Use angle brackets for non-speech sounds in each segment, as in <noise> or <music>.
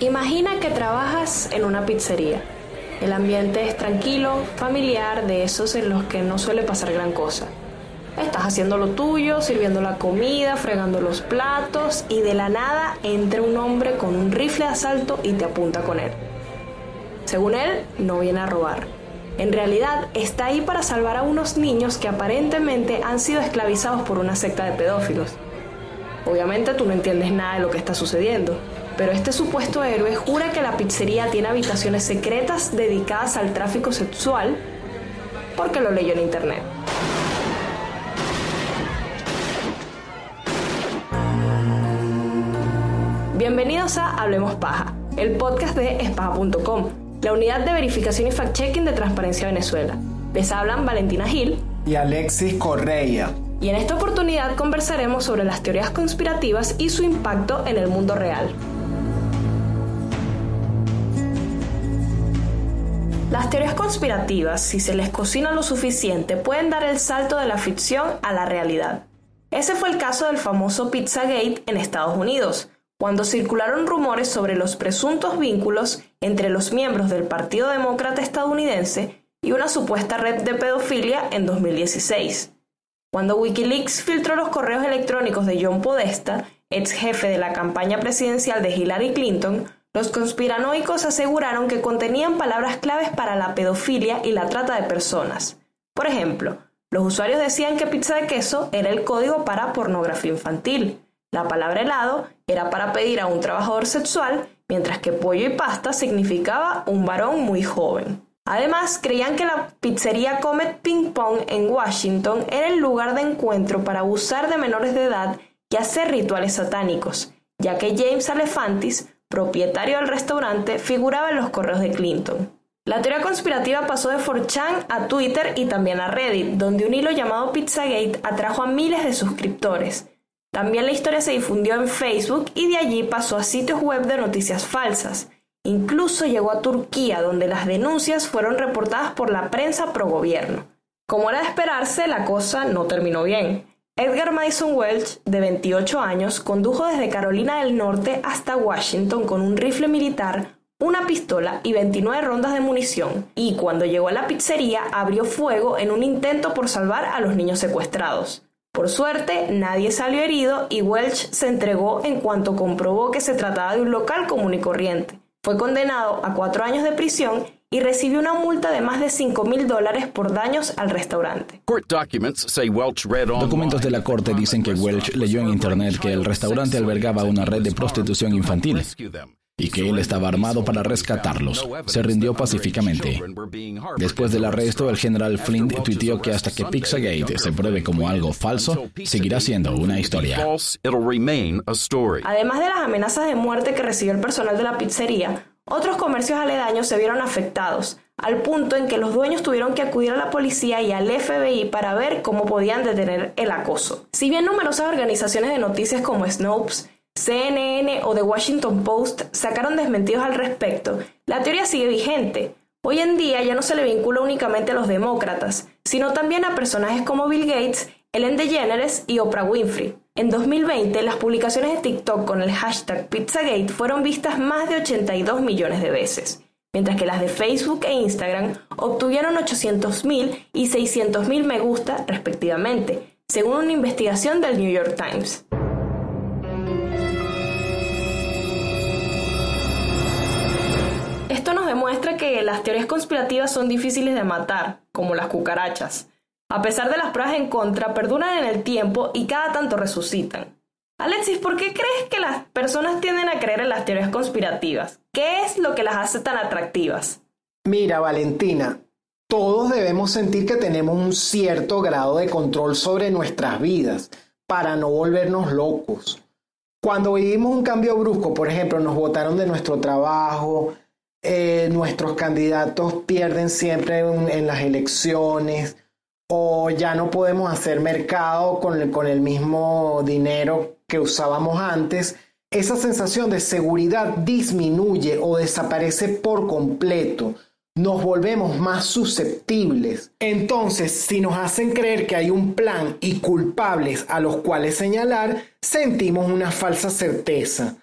Imagina que trabajas en una pizzería. El ambiente es tranquilo, familiar, de esos en los que no suele pasar gran cosa. Estás haciendo lo tuyo, sirviendo la comida, fregando los platos y de la nada entra un hombre con un rifle de asalto y te apunta con él. Según él, no viene a robar. En realidad está ahí para salvar a unos niños que aparentemente han sido esclavizados por una secta de pedófilos. Obviamente tú no entiendes nada de lo que está sucediendo, pero este supuesto héroe jura que la pizzería tiene habitaciones secretas dedicadas al tráfico sexual porque lo leyó en internet. Bienvenidos a Hablemos Paja, el podcast de espaja.com, la unidad de verificación y fact-checking de Transparencia Venezuela. Les hablan Valentina Gil y Alexis Correia. Y en esta oportunidad conversaremos sobre las teorías conspirativas y su impacto en el mundo real. Las teorías conspirativas, si se les cocina lo suficiente, pueden dar el salto de la ficción a la realidad. Ese fue el caso del famoso Pizzagate en Estados Unidos, cuando circularon rumores sobre los presuntos vínculos entre los miembros del Partido Demócrata estadounidense y una supuesta red de pedofilia en 2016. Cuando Wikileaks filtró los correos electrónicos de John Podesta, ex jefe de la campaña presidencial de Hillary Clinton, los conspiranoicos aseguraron que contenían palabras claves para la pedofilia y la trata de personas. Por ejemplo, los usuarios decían que pizza de queso era el código para pornografía infantil. La palabra helado era para pedir a un trabajador sexual, mientras que pollo y pasta significaba un varón muy joven. Además, creían que la pizzería Comet Ping Pong en Washington era el lugar de encuentro para abusar de menores de edad y hacer rituales satánicos, ya que James Alefantis propietario del restaurante, figuraba en los correos de Clinton. La teoría conspirativa pasó de 4chan a Twitter y también a Reddit, donde un hilo llamado Pizzagate atrajo a miles de suscriptores. También la historia se difundió en Facebook y de allí pasó a sitios web de noticias falsas. Incluso llegó a Turquía, donde las denuncias fueron reportadas por la prensa pro gobierno. Como era de esperarse, la cosa no terminó bien. Edgar Mason Welch, de 28 años, condujo desde Carolina del Norte hasta Washington con un rifle militar, una pistola y 29 rondas de munición, y cuando llegó a la pizzería abrió fuego en un intento por salvar a los niños secuestrados. Por suerte, nadie salió herido y Welch se entregó en cuanto comprobó que se trataba de un local común y corriente. Fue condenado a cuatro años de prisión y recibió una multa de más de 5 mil dólares por daños al restaurante. Documentos de la corte dicen que Welch leyó en Internet que el restaurante albergaba una red de prostitución infantil y que él estaba armado para rescatarlos. Se rindió pacíficamente. Después del arresto, el general Flint tuiteó que hasta que Pizzagate se pruebe como algo falso, seguirá siendo una historia. Además de las amenazas de muerte que recibió el personal de la pizzería, otros comercios aledaños se vieron afectados, al punto en que los dueños tuvieron que acudir a la policía y al FBI para ver cómo podían detener el acoso. Si bien numerosas organizaciones de noticias como Snopes, CNN o The Washington Post sacaron desmentidos al respecto, la teoría sigue vigente. Hoy en día ya no se le vincula únicamente a los demócratas, sino también a personajes como Bill Gates, Ellen DeGeneres y Oprah Winfrey. En 2020, las publicaciones de TikTok con el hashtag Pizzagate fueron vistas más de 82 millones de veces, mientras que las de Facebook e Instagram obtuvieron 800.000 y 600.000 me gusta respectivamente, según una investigación del New York Times. Esto nos demuestra que las teorías conspirativas son difíciles de matar, como las cucarachas. A pesar de las pruebas en contra, perduran en el tiempo y cada tanto resucitan. Alexis, ¿por qué crees que las personas tienden a creer en las teorías conspirativas? ¿Qué es lo que las hace tan atractivas? Mira, Valentina, todos debemos sentir que tenemos un cierto grado de control sobre nuestras vidas para no volvernos locos. Cuando vivimos un cambio brusco, por ejemplo, nos botaron de nuestro trabajo, eh, nuestros candidatos pierden siempre en las elecciones, o ya no podemos hacer mercado con el, con el mismo dinero que usábamos antes, esa sensación de seguridad disminuye o desaparece por completo. Nos volvemos más susceptibles. Entonces, si nos hacen creer que hay un plan y culpables a los cuales señalar, sentimos una falsa certeza.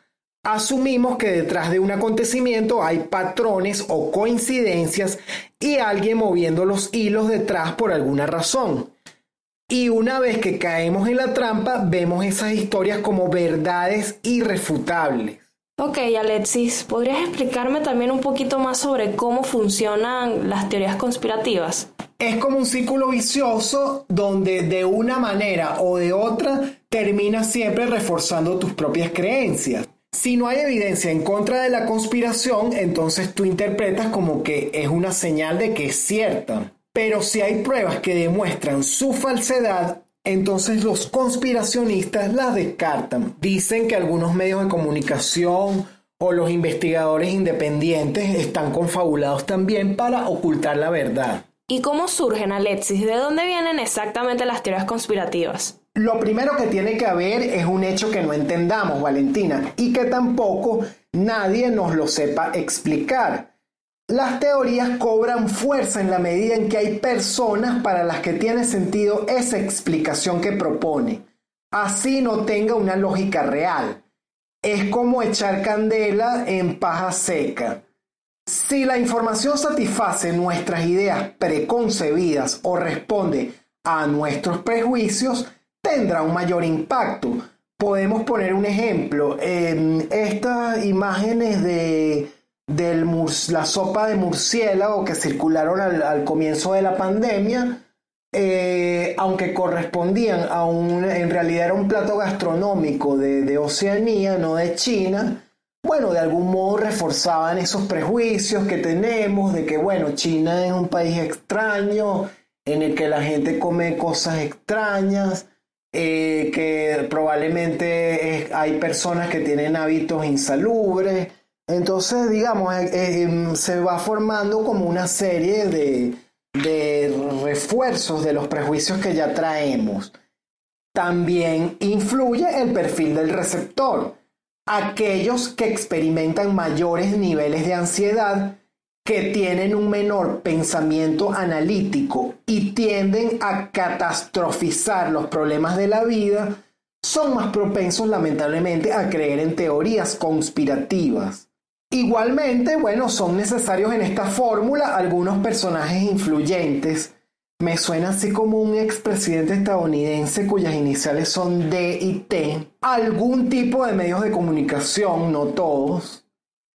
Asumimos que detrás de un acontecimiento hay patrones o coincidencias y alguien moviendo los hilos detrás por alguna razón. Y una vez que caemos en la trampa, vemos esas historias como verdades irrefutables. Ok, Alexis, ¿podrías explicarme también un poquito más sobre cómo funcionan las teorías conspirativas? Es como un círculo vicioso donde de una manera o de otra terminas siempre reforzando tus propias creencias. Si no hay evidencia en contra de la conspiración, entonces tú interpretas como que es una señal de que es cierta. Pero si hay pruebas que demuestran su falsedad, entonces los conspiracionistas las descartan. Dicen que algunos medios de comunicación o los investigadores independientes están confabulados también para ocultar la verdad. ¿Y cómo surgen, Alexis? ¿De dónde vienen exactamente las teorías conspirativas? Lo primero que tiene que haber es un hecho que no entendamos, Valentina, y que tampoco nadie nos lo sepa explicar. Las teorías cobran fuerza en la medida en que hay personas para las que tiene sentido esa explicación que propone, así no tenga una lógica real. Es como echar candela en paja seca. Si la información satisface nuestras ideas preconcebidas o responde a nuestros prejuicios, tendrá un mayor impacto. Podemos poner un ejemplo. En estas imágenes de, la sopa de murciélago que circularon al, comienzo de la pandemia, eh, aunque correspondían a un, en realidad era un plato gastronómico de, de Oceanía, no de China, bueno, de algún modo reforzaban esos prejuicios que tenemos de que, bueno, China es un país extraño, en el que la gente come cosas extrañas, eh, que probablemente hay personas que tienen hábitos insalubres. Entonces, digamos, eh, eh, em, se va formando como una serie de, de refuerzos de los prejuicios que ya traemos. También influye el perfil del receptor. Aquellos que experimentan mayores niveles de ansiedad que tienen un menor pensamiento analítico y tienden a catastrofizar los problemas de la vida, son más propensos lamentablemente a creer en teorías conspirativas. Igualmente, bueno, son necesarios en esta fórmula algunos personajes influyentes. Me suena así como un expresidente estadounidense cuyas iniciales son D y T. Algún tipo de medios de comunicación, no todos,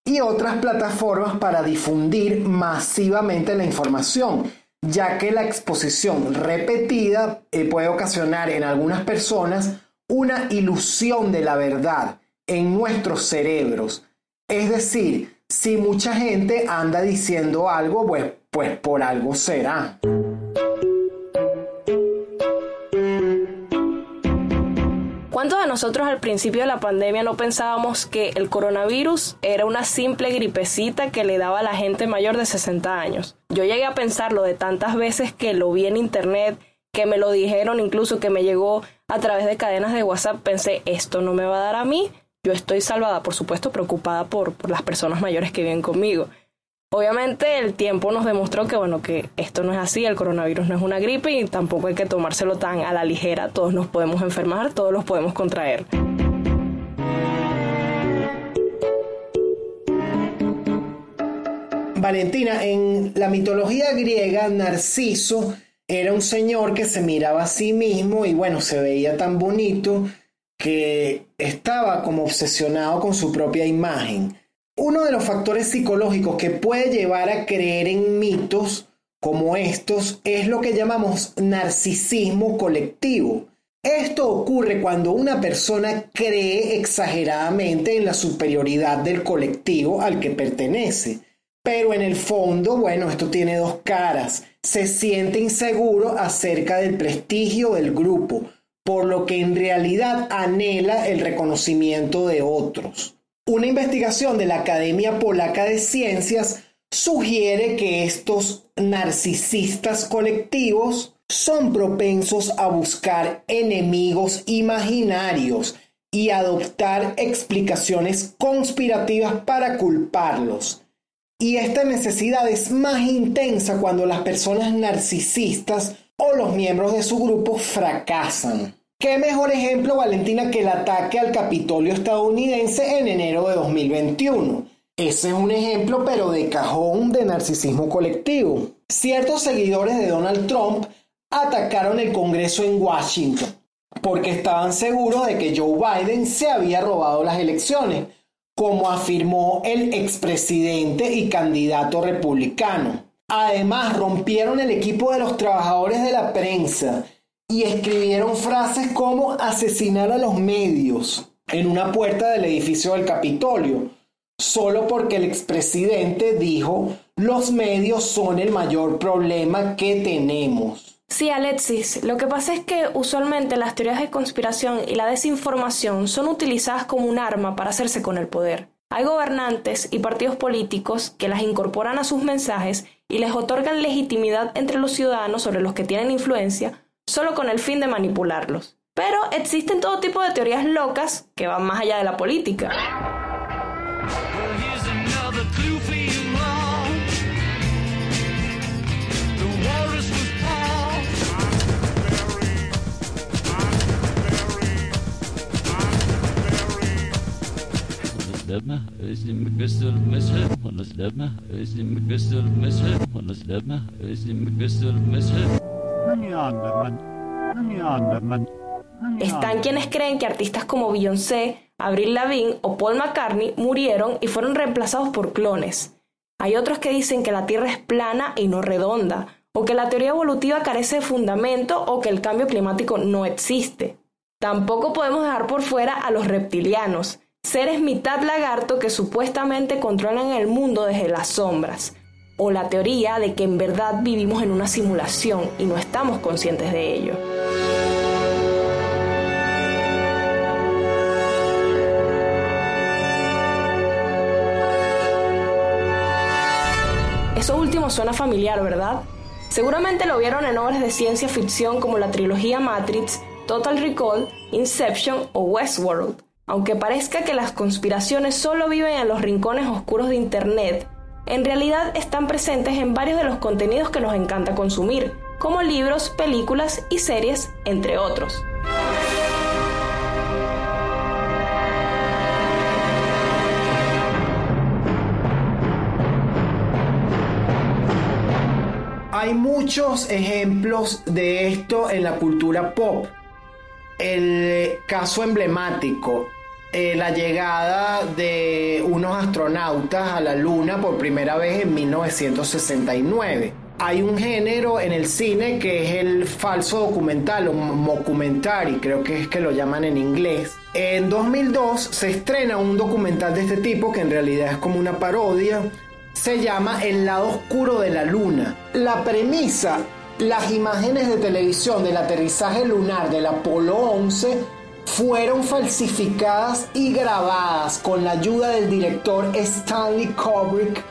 y otras plataformas para difundir masivamente la información, ya que la exposición repetida eh, puede ocasionar en algunas personas una ilusión de la verdad en nuestros cerebros. Es decir, si mucha gente anda diciendo algo, pues, pues por algo será. ¿Cuántos de nosotros al principio de la pandemia no pensábamos que el coronavirus era una simple gripecita que le daba a la gente mayor de 60 años? Yo llegué a pensarlo de tantas veces que lo vi en internet, que me lo dijeron, incluso que me llegó a través de cadenas de WhatsApp, pensé, esto no me va a dar a mí, yo estoy salvada, por supuesto, preocupada por, por las personas mayores que viven conmigo. Obviamente el tiempo nos demostró que bueno, que esto no es así, el coronavirus no es una gripe y tampoco hay que tomárselo tan a la ligera, todos nos podemos enfermar, todos los podemos contraer. Valentina, en la mitología griega, Narciso era un señor que se miraba a sí mismo y bueno, se veía tan bonito que estaba como obsesionado con su propia imagen. Uno de los factores psicológicos que puede llevar a creer en mitos como estos es lo que llamamos narcisismo colectivo. Esto ocurre cuando una persona cree exageradamente en la superioridad del colectivo al que pertenece. Pero en el fondo, bueno, esto tiene dos caras. Se siente inseguro acerca del prestigio del grupo, por lo que en realidad anhela el reconocimiento de otros. Una investigación de la Academia Polaca de Ciencias sugiere que estos narcisistas colectivos son propensos a buscar enemigos imaginarios y adoptar explicaciones conspirativas para culparlos. Y esta necesidad es más intensa cuando las personas narcisistas o los miembros de su grupo fracasan. ¿Qué mejor ejemplo, Valentina, que el ataque al Capitolio estadounidense en enero de 2021? Ese es un ejemplo, pero de cajón de narcisismo colectivo. Ciertos seguidores de Donald Trump atacaron el Congreso en Washington porque estaban seguros de que Joe Biden se había robado las elecciones, como afirmó el expresidente y candidato republicano. Además, rompieron el equipo de los trabajadores de la prensa y escribieron frases como asesinar a los medios en una puerta del edificio del Capitolio, solo porque el expresidente dijo los medios son el mayor problema que tenemos. Sí, Alexis, lo que pasa es que usualmente las teorías de conspiración y la desinformación son utilizadas como un arma para hacerse con el poder. Hay gobernantes y partidos políticos que las incorporan a sus mensajes y les otorgan legitimidad entre los ciudadanos sobre los que tienen influencia solo con el fin de manipularlos. Pero existen todo tipo de teorías locas que van más allá de la política. Están quienes creen que artistas como Beyoncé, Avril Lavigne o Paul McCartney murieron y fueron reemplazados por clones. Hay otros que dicen que la Tierra es plana y no redonda, o que la teoría evolutiva carece de fundamento o que el cambio climático no existe. Tampoco podemos dejar por fuera a los reptilianos, seres mitad lagarto que supuestamente controlan el mundo desde las sombras, o la teoría de que en verdad vivimos en una simulación y no estamos conscientes de ello. Eso último suena familiar, ¿verdad? Seguramente lo vieron en obras de ciencia ficción como la trilogía Matrix, Total Recall, Inception o Westworld. Aunque parezca que las conspiraciones solo viven en los rincones oscuros de Internet, en realidad están presentes en varios de los contenidos que nos encanta consumir, como libros, películas y series, entre otros. Hay muchos ejemplos de esto en la cultura pop. El caso emblemático eh, la llegada de unos astronautas a la Luna por primera vez en 1969. Hay un género en el cine que es el falso documental o mockumentary, creo que es que lo llaman en inglés. En 2002 se estrena un documental de este tipo que en realidad es como una parodia. Se llama El lado oscuro de la luna. La premisa, las imágenes de televisión del aterrizaje lunar del Apolo 11 fueron falsificadas y grabadas con la ayuda del director Stanley Kubrick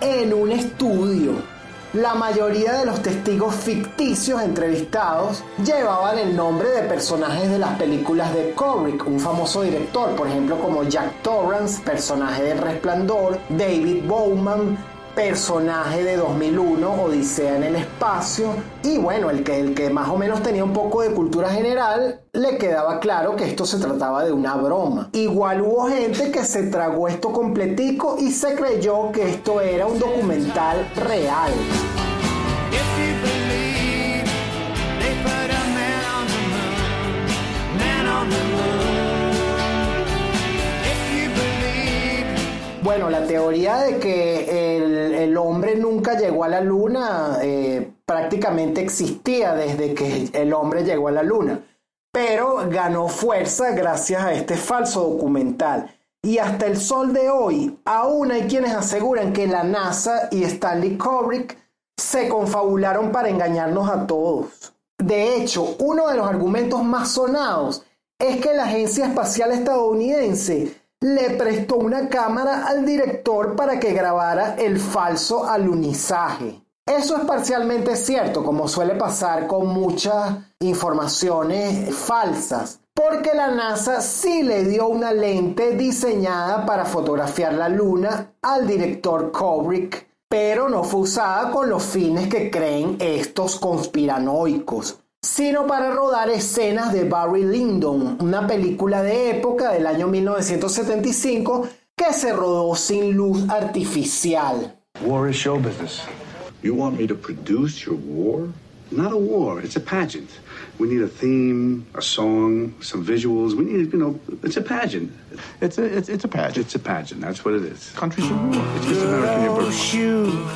en un estudio. La mayoría de los testigos ficticios entrevistados llevaban el nombre de personajes de las películas de Kubrick, un famoso director, por ejemplo como Jack Torrance, personaje de Resplandor, David Bowman, personaje de 2001, Odisea en el espacio, y bueno, el que, el que más o menos tenía un poco de cultura general, le quedaba claro que esto se trataba de una broma. Igual hubo gente que se tragó esto completico y se creyó que esto era un documental real. Bueno, la teoría de que el, hombre nunca llegó a la luna eh, prácticamente existía desde que el hombre llegó a la luna, pero ganó fuerza gracias a este falso documental. Y hasta el sol de hoy, aún hay quienes aseguran que la NASA y Stanley Kubrick se confabularon para engañarnos a todos. De hecho, uno de los argumentos más sonados es que la Agencia Espacial Estadounidense le prestó una cámara al director para que grabara el falso alunizaje. Eso es parcialmente cierto, como suele pasar con muchas informaciones falsas, porque la NASA sí le dio una lente diseñada para fotografiar la luna al director Kubrick, pero no fue usada con los fines que creen estos conspiranoicos. Sino para rodar escenas de Barry Lyndon, una película de época del año 1975 que se rodó sin luz artificial. War is show business. You want me to produce your war? Not a war, it's a pageant. We need a theme, a song, some visuals. We need, you know, it's a pageant. It's a, it's, it's a pageant. It's a pageant, that's what it is. Country should war. It's just American Universal. shoe,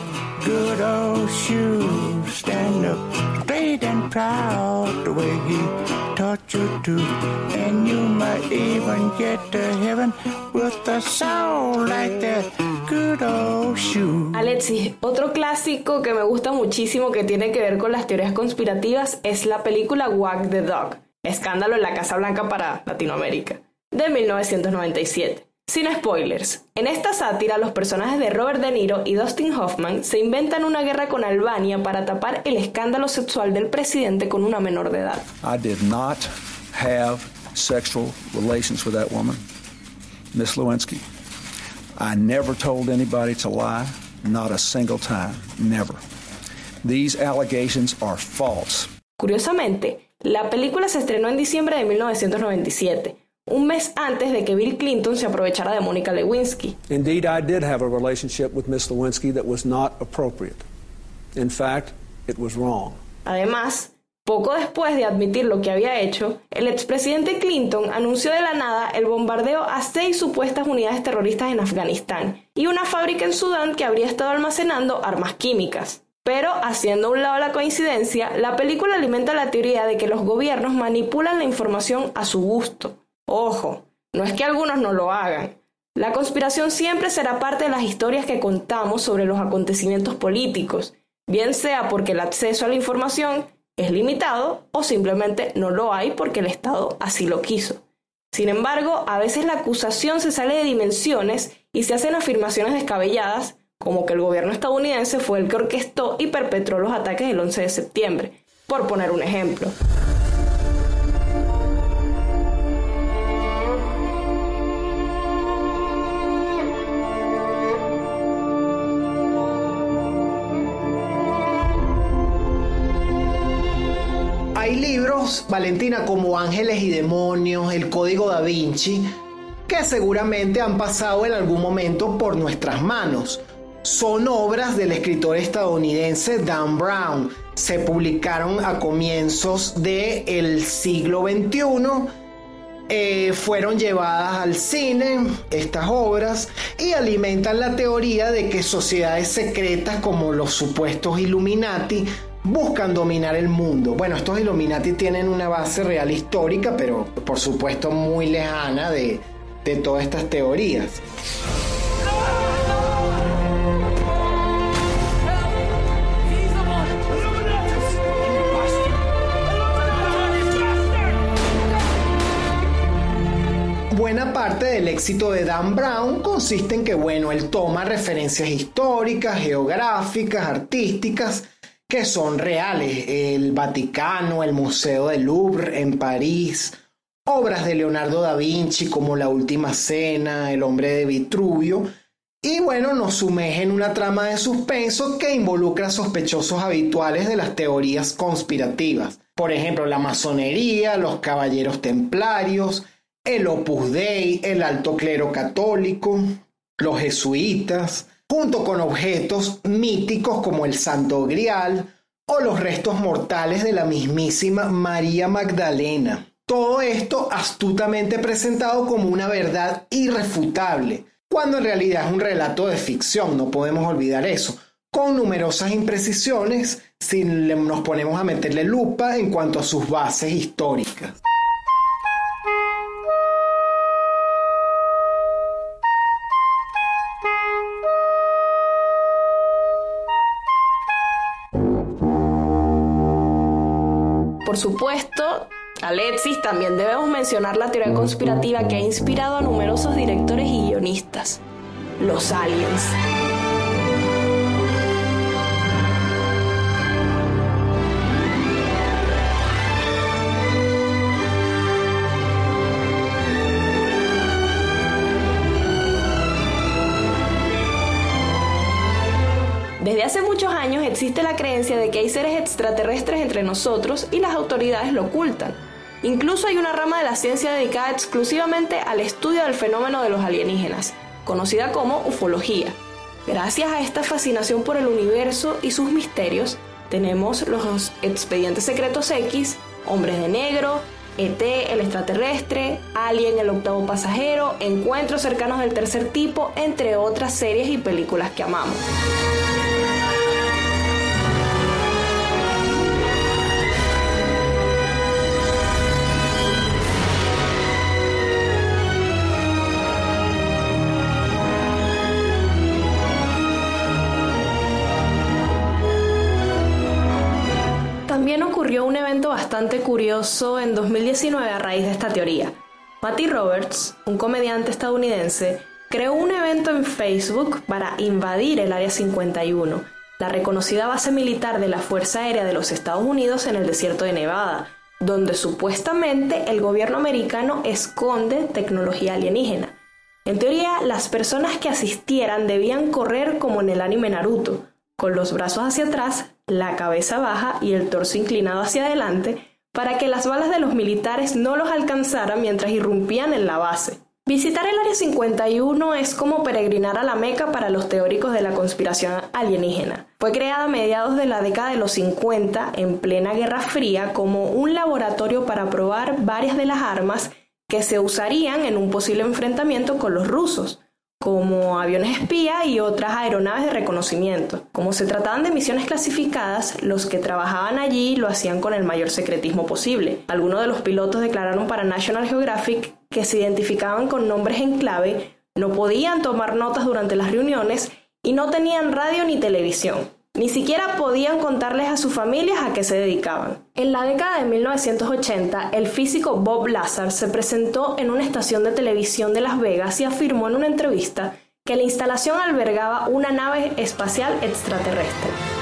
good old shoe, stand up straight and proud the way he taught you to. And you might even get to heaven with a soul like that good old shoe. Alexis, otro clásico que me gusta muchísimo que tiene que ver con las teorías conspirativas es la película Wag the Dog, escándalo en la Casa Blanca para Latinoamérica, de 1997. Sin spoilers, en esta sátira los personajes de Robert De Niro y Dustin Hoffman se inventan una guerra con Albania para tapar el escándalo sexual del presidente con una menor de edad. I did not have sexual relations with that woman, Miss Lewinsky. I never told anybody to lie, not a single time, never. These allegations are false. Curiosamente, la película se estrenó en diciembre de 1997, un mes antes de que Bill Clinton se aprovechara de Mónica Lewinsky. Indeed, I did have a relationship with Miss Lewinsky that was not appropriate. In fact, it was wrong. Además, poco después de admitir lo que había hecho, el expresidente Clinton anunció de la nada el bombardeo a seis supuestas unidades terroristas en Afganistán y una fábrica en Sudán que habría estado almacenando armas químicas. Pero, haciendo a un lado la coincidencia, la película alimenta la teoría de que los gobiernos manipulan la información a su gusto. Ojo, no es que algunos no lo hagan. La conspiración siempre será parte de las historias que contamos sobre los acontecimientos políticos, bien sea porque el acceso a la información es limitado o simplemente no lo hay porque el Estado así lo quiso. Sin embargo, a veces la acusación se sale de dimensiones y se hacen afirmaciones descabelladas, como que el gobierno estadounidense fue el que orquestó y perpetró los ataques del 11 de septiembre, por poner un ejemplo. Valentina, como Ángeles y Demonios, El Código da Vinci, que seguramente han pasado en algún momento por nuestras manos. Son obras del escritor estadounidense Dan Brown. Se publicaron a comienzos del siglo XXI. Eh, fueron llevadas al cine estas obras y alimentan la teoría de que sociedades secretas como los supuestos Illuminati buscan dominar el mundo. Bueno, estos Illuminati tienen una base real histórica, pero por supuesto muy lejana de, de todas estas teorías. Buena parte del éxito de Dan Brown consiste en que, bueno, él toma referencias históricas, geográficas, artísticas, que son reales. El Vaticano, el Museo del Louvre en París, obras de Leonardo da Vinci como La Última Cena, El Hombre de Vitruvio, y bueno, nos sumerge en una trama de suspenso que involucra sospechosos habituales de las teorías conspirativas. Por ejemplo, la masonería, los caballeros templarios, el Opus Dei, el alto clero católico, los jesuitas, junto con objetos míticos como el Santo Grial o los restos mortales de la mismísima María Magdalena. Todo esto astutamente presentado como una verdad irrefutable, cuando en realidad es un relato de ficción, no podemos olvidar eso, con numerosas imprecisiones si nos ponemos a meterle lupa en cuanto a sus bases históricas. Por supuesto, Alexis, también debemos mencionar la teoría conspirativa que ha inspirado a numerosos directores y guionistas, los aliens. Existe la creencia de que hay seres extraterrestres entre nosotros y las autoridades lo ocultan. Incluso hay una rama de la ciencia dedicada exclusivamente al estudio del fenómeno de los alienígenas, conocida como ufología. Gracias a esta fascinación por el universo y sus misterios, tenemos los expedientes secretos X, hombres de negro, ET, el extraterrestre, Alien, el octavo pasajero, Encuentros cercanos del tercer tipo, entre otras series y películas que amamos. Bastante curioso en 2019 a raíz de esta teoría. Matty Roberts, un comediante estadounidense, creó un evento en Facebook para invadir el Área 51, la reconocida base militar de la Fuerza Aérea de los Estados Unidos en el desierto de Nevada, donde supuestamente el gobierno americano esconde tecnología alienígena. En teoría, las personas que asistieran debían correr como en el anime Naruto, con los brazos hacia atrás, la cabeza baja y el torso inclinado hacia adelante, para que las balas de los militares no los alcanzaran mientras irrumpían en la base. Visitar el Área 51 es como peregrinar a la Meca para los teóricos de la conspiración alienígena. Fue creada a mediados de la década de los 50, en plena Guerra Fría, como un laboratorio para probar varias de las armas que se usarían en un posible enfrentamiento con los rusos como aviones espía y otras aeronaves de reconocimiento. Como se trataban de misiones clasificadas, los que trabajaban allí lo hacían con el mayor secretismo posible. Algunos de los pilotos declararon para National Geographic que se identificaban con nombres en clave, no podían tomar notas durante las reuniones y no tenían radio ni televisión. Ni siquiera podían contarles a sus familias a qué se dedicaban. En la década de 1980, el físico Bob Lazar se presentó en una estación de televisión de Las Vegas y afirmó en una entrevista que la instalación albergaba una nave espacial extraterrestre.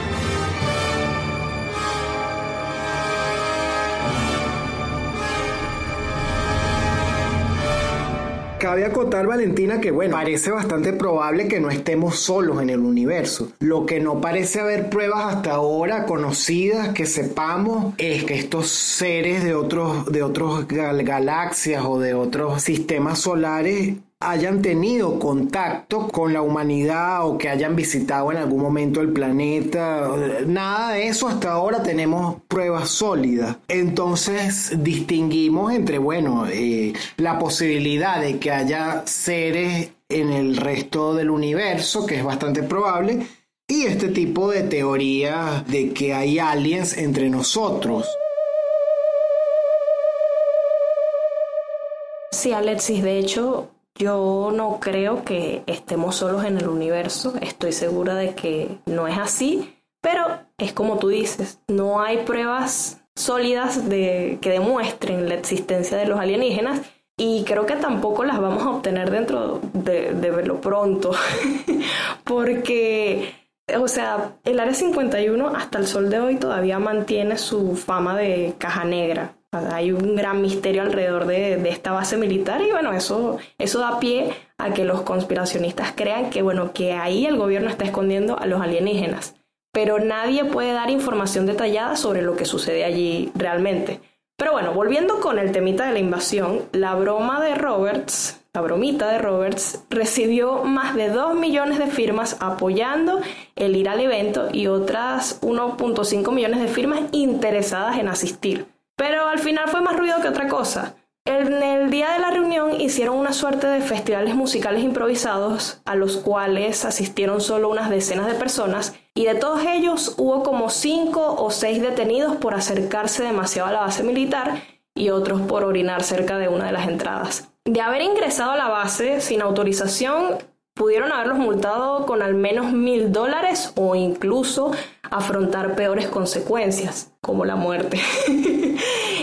Cabe acotar, Valentina, que bueno, parece bastante probable que no estemos solos en el universo. Lo que no parece haber pruebas hasta ahora conocidas que sepamos es que estos seres de otros, de otros galaxias o de otros sistemas solares hayan tenido contacto con la humanidad o que hayan visitado en algún momento el planeta. Nada de eso hasta ahora tenemos pruebas sólidas. Entonces distinguimos entre, bueno, eh, la posibilidad de que haya seres en el resto del universo, que es bastante probable, y este tipo de teoría de que hay aliens entre nosotros. Sí, Alexis, de hecho, yo no creo que estemos solos en el universo, estoy segura de que no es así, pero es como tú dices, no hay pruebas sólidas de, que demuestren la existencia de los alienígenas y creo que tampoco las vamos a obtener dentro de, de verlo pronto, <laughs> porque, o sea, el Área 51 hasta el sol de hoy todavía mantiene su fama de caja negra. Hay un gran misterio alrededor de, esta base militar y bueno, eso, eso da pie a que los conspiracionistas crean que bueno, que ahí el gobierno está escondiendo a los alienígenas. Pero nadie puede dar información detallada sobre lo que sucede allí realmente. Pero bueno, volviendo con el temita de la invasión, la broma de Roberts, la bromita de Roberts, recibió más de 2 millones de firmas apoyando el ir al evento y otras 1.5 millones de firmas interesadas en asistir. Pero al final fue más ruido que otra cosa. En el día de la reunión hicieron una suerte de festivales musicales improvisados a los cuales asistieron solo unas decenas de personas y de todos ellos hubo como cinco o seis detenidos por acercarse demasiado a la base militar y otros por orinar cerca de una de las entradas. De haber ingresado a la base sin autorización, pudieron haberlos multado con al menos mil dólares o incluso afrontar peores consecuencias, como la muerte. <laughs>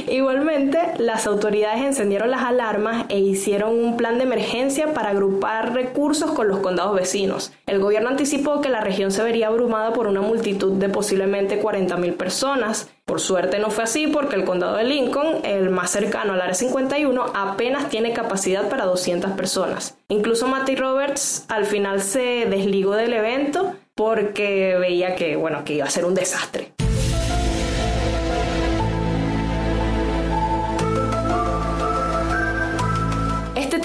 Igualmente, las autoridades encendieron las alarmas e hicieron un plan de emergencia para agrupar recursos con los condados vecinos. El gobierno anticipó que la región se vería abrumada por una multitud de posiblemente 40.000 personas. Por suerte no fue así porque el condado de Lincoln, el más cercano al área 51, apenas tiene capacidad para 200 personas. Incluso Matty Roberts al final se desligó del evento porque veía que, bueno, que iba a ser un desastre.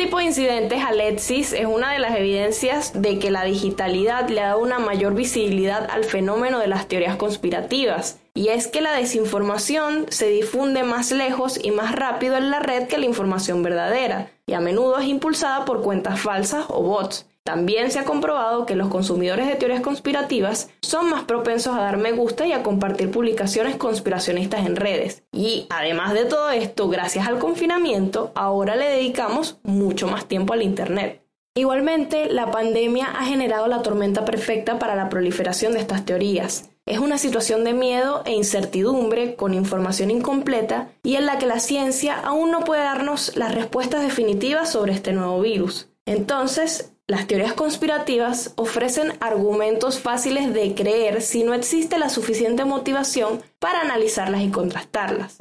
Tipo de incidentes, Alexis, es una de las evidencias de que la digitalidad le ha dado una mayor visibilidad al fenómeno de las teorías conspirativas. Y es que la desinformación se difunde más lejos y más rápido en la red que la información verdadera, y a menudo es impulsada por cuentas falsas o bots. También se ha comprobado que los consumidores de teorías conspirativas son más propensos a dar me gusta y a compartir publicaciones conspiracionistas en redes. Y además de todo esto, gracias al confinamiento, ahora le dedicamos mucho más tiempo al Internet. Igualmente, la pandemia ha generado la tormenta perfecta para la proliferación de estas teorías. Es una situación de miedo e incertidumbre con información incompleta y en la que la ciencia aún no puede darnos las respuestas definitivas sobre este nuevo virus. Entonces, las teorías conspirativas ofrecen argumentos fáciles de creer si no existe la suficiente motivación para analizarlas y contrastarlas.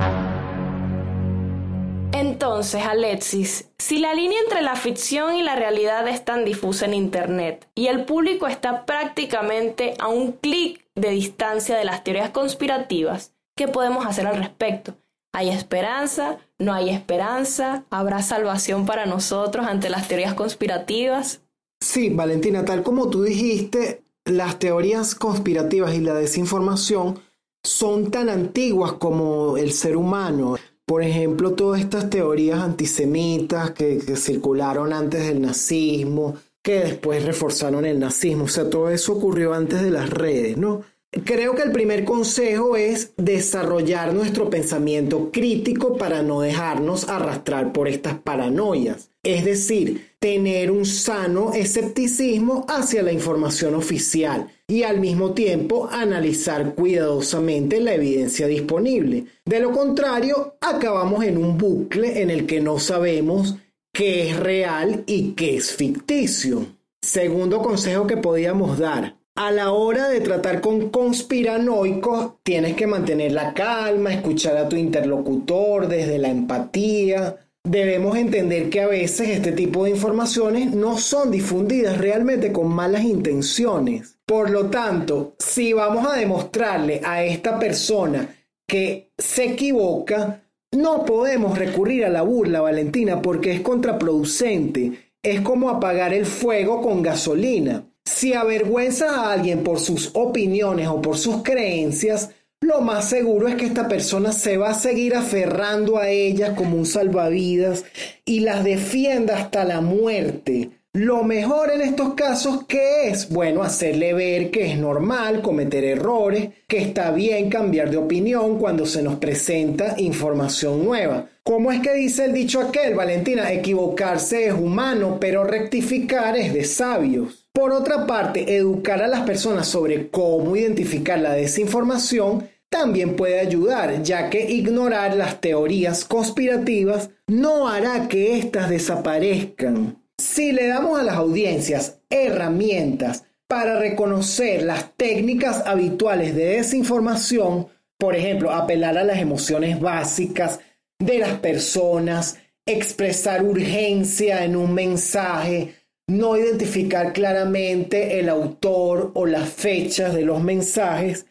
Entonces, Alexis, si la línea entre la ficción y la realidad es tan difusa en Internet y el público está prácticamente a un clic de distancia de las teorías conspirativas, ¿qué podemos hacer al respecto? ¿Hay esperanza? ¿No hay esperanza? ¿Habrá salvación para nosotros ante las teorías conspirativas? Sí, Valentina, tal como tú dijiste, las teorías conspirativas y la desinformación son tan antiguas como el ser humano. Por ejemplo, todas estas teorías antisemitas que, que, circularon antes del nazismo, que después reforzaron el nazismo, o sea, todo eso ocurrió antes de las redes, ¿no? Creo que el primer consejo es desarrollar nuestro pensamiento crítico para no dejarnos arrastrar por estas paranoias. Es decir, tener un sano escepticismo hacia la información oficial y al mismo tiempo analizar cuidadosamente la evidencia disponible. De lo contrario, acabamos en un bucle en el que no sabemos qué es real y qué es ficticio. Segundo consejo que podíamos dar, a la hora de tratar con conspiranoicos, tienes que mantener la calma, escuchar a tu interlocutor desde la empatía. Debemos entender que a veces este tipo de informaciones no son difundidas realmente con malas intenciones. Por lo tanto, si vamos a demostrarle a esta persona que se equivoca, no podemos recurrir a la burla, Valentina, porque es contraproducente. Es como apagar el fuego con gasolina. Si avergüenzas a alguien por sus opiniones o por sus creencias, lo más seguro es que esta persona se va a seguir aferrando a ellas como un salvavidas y las defienda hasta la muerte. Lo mejor en estos casos, ¿qué es? Bueno, hacerle ver que es normal cometer errores, que está bien cambiar de opinión cuando se nos presenta información nueva. ¿Cómo es que dice el dicho aquel, Valentina? Equivocarse es humano, pero rectificar es de sabios. Por otra parte, educar a las personas sobre cómo identificar la desinformación también puede ayudar, ya que ignorar las teorías conspirativas no hará que éstas desaparezcan. Si le damos a las audiencias herramientas para reconocer las técnicas habituales de desinformación, por ejemplo, apelar a las emociones básicas de las personas, expresar urgencia en un mensaje, no identificar claramente el autor o las fechas de los mensajes,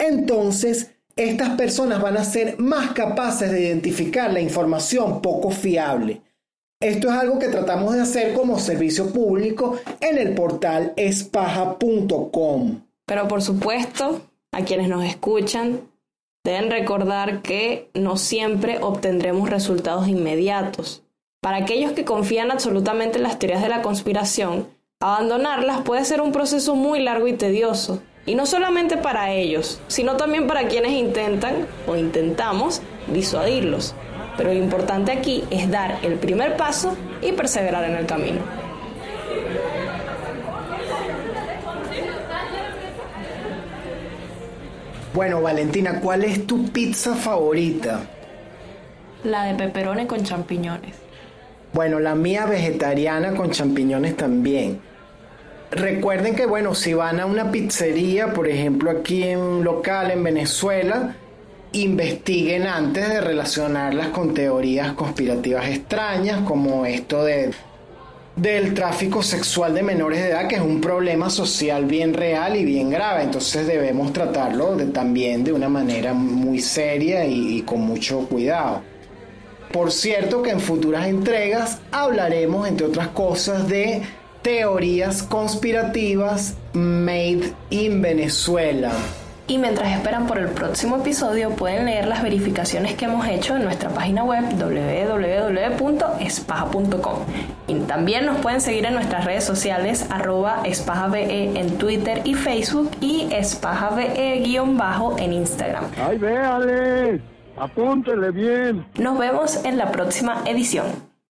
entonces estas personas van a ser más capaces de identificar la información poco fiable. Esto es algo que tratamos de hacer como servicio público en el portal espaja.com. Pero por supuesto, a quienes nos escuchan, deben recordar que no siempre obtendremos resultados inmediatos. Para aquellos que confían absolutamente en las teorías de la conspiración, abandonarlas puede ser un proceso muy largo y tedioso. Y no solamente para ellos, sino también para quienes intentan o intentamos disuadirlos. Pero lo importante aquí es dar el primer paso y perseverar en el camino. Bueno, Valentina, ¿cuál es tu pizza favorita? La de pepperoni con champiñones. Bueno, la mía vegetariana con champiñones también. Recuerden que, bueno, si van a una pizzería, por ejemplo aquí en un local en Venezuela, investiguen antes de relacionarlas con teorías conspirativas extrañas, como esto de, del tráfico sexual de menores de edad, que es un problema social bien real y bien grave. Entonces debemos tratarlo también de una manera muy seria y con mucho cuidado. Por cierto que en futuras entregas hablaremos, entre otras cosas, de teorías conspirativas made in Venezuela. Y mientras esperan por el próximo episodio, pueden leer las verificaciones que hemos hecho en nuestra página web www.espaja.com. Y también nos pueden seguir en nuestras redes sociales arroba espajabe en Twitter y Facebook y espajabe-bajo en Instagram. ¡Ay, véale! Apúntele bien. Nos vemos en la próxima edición.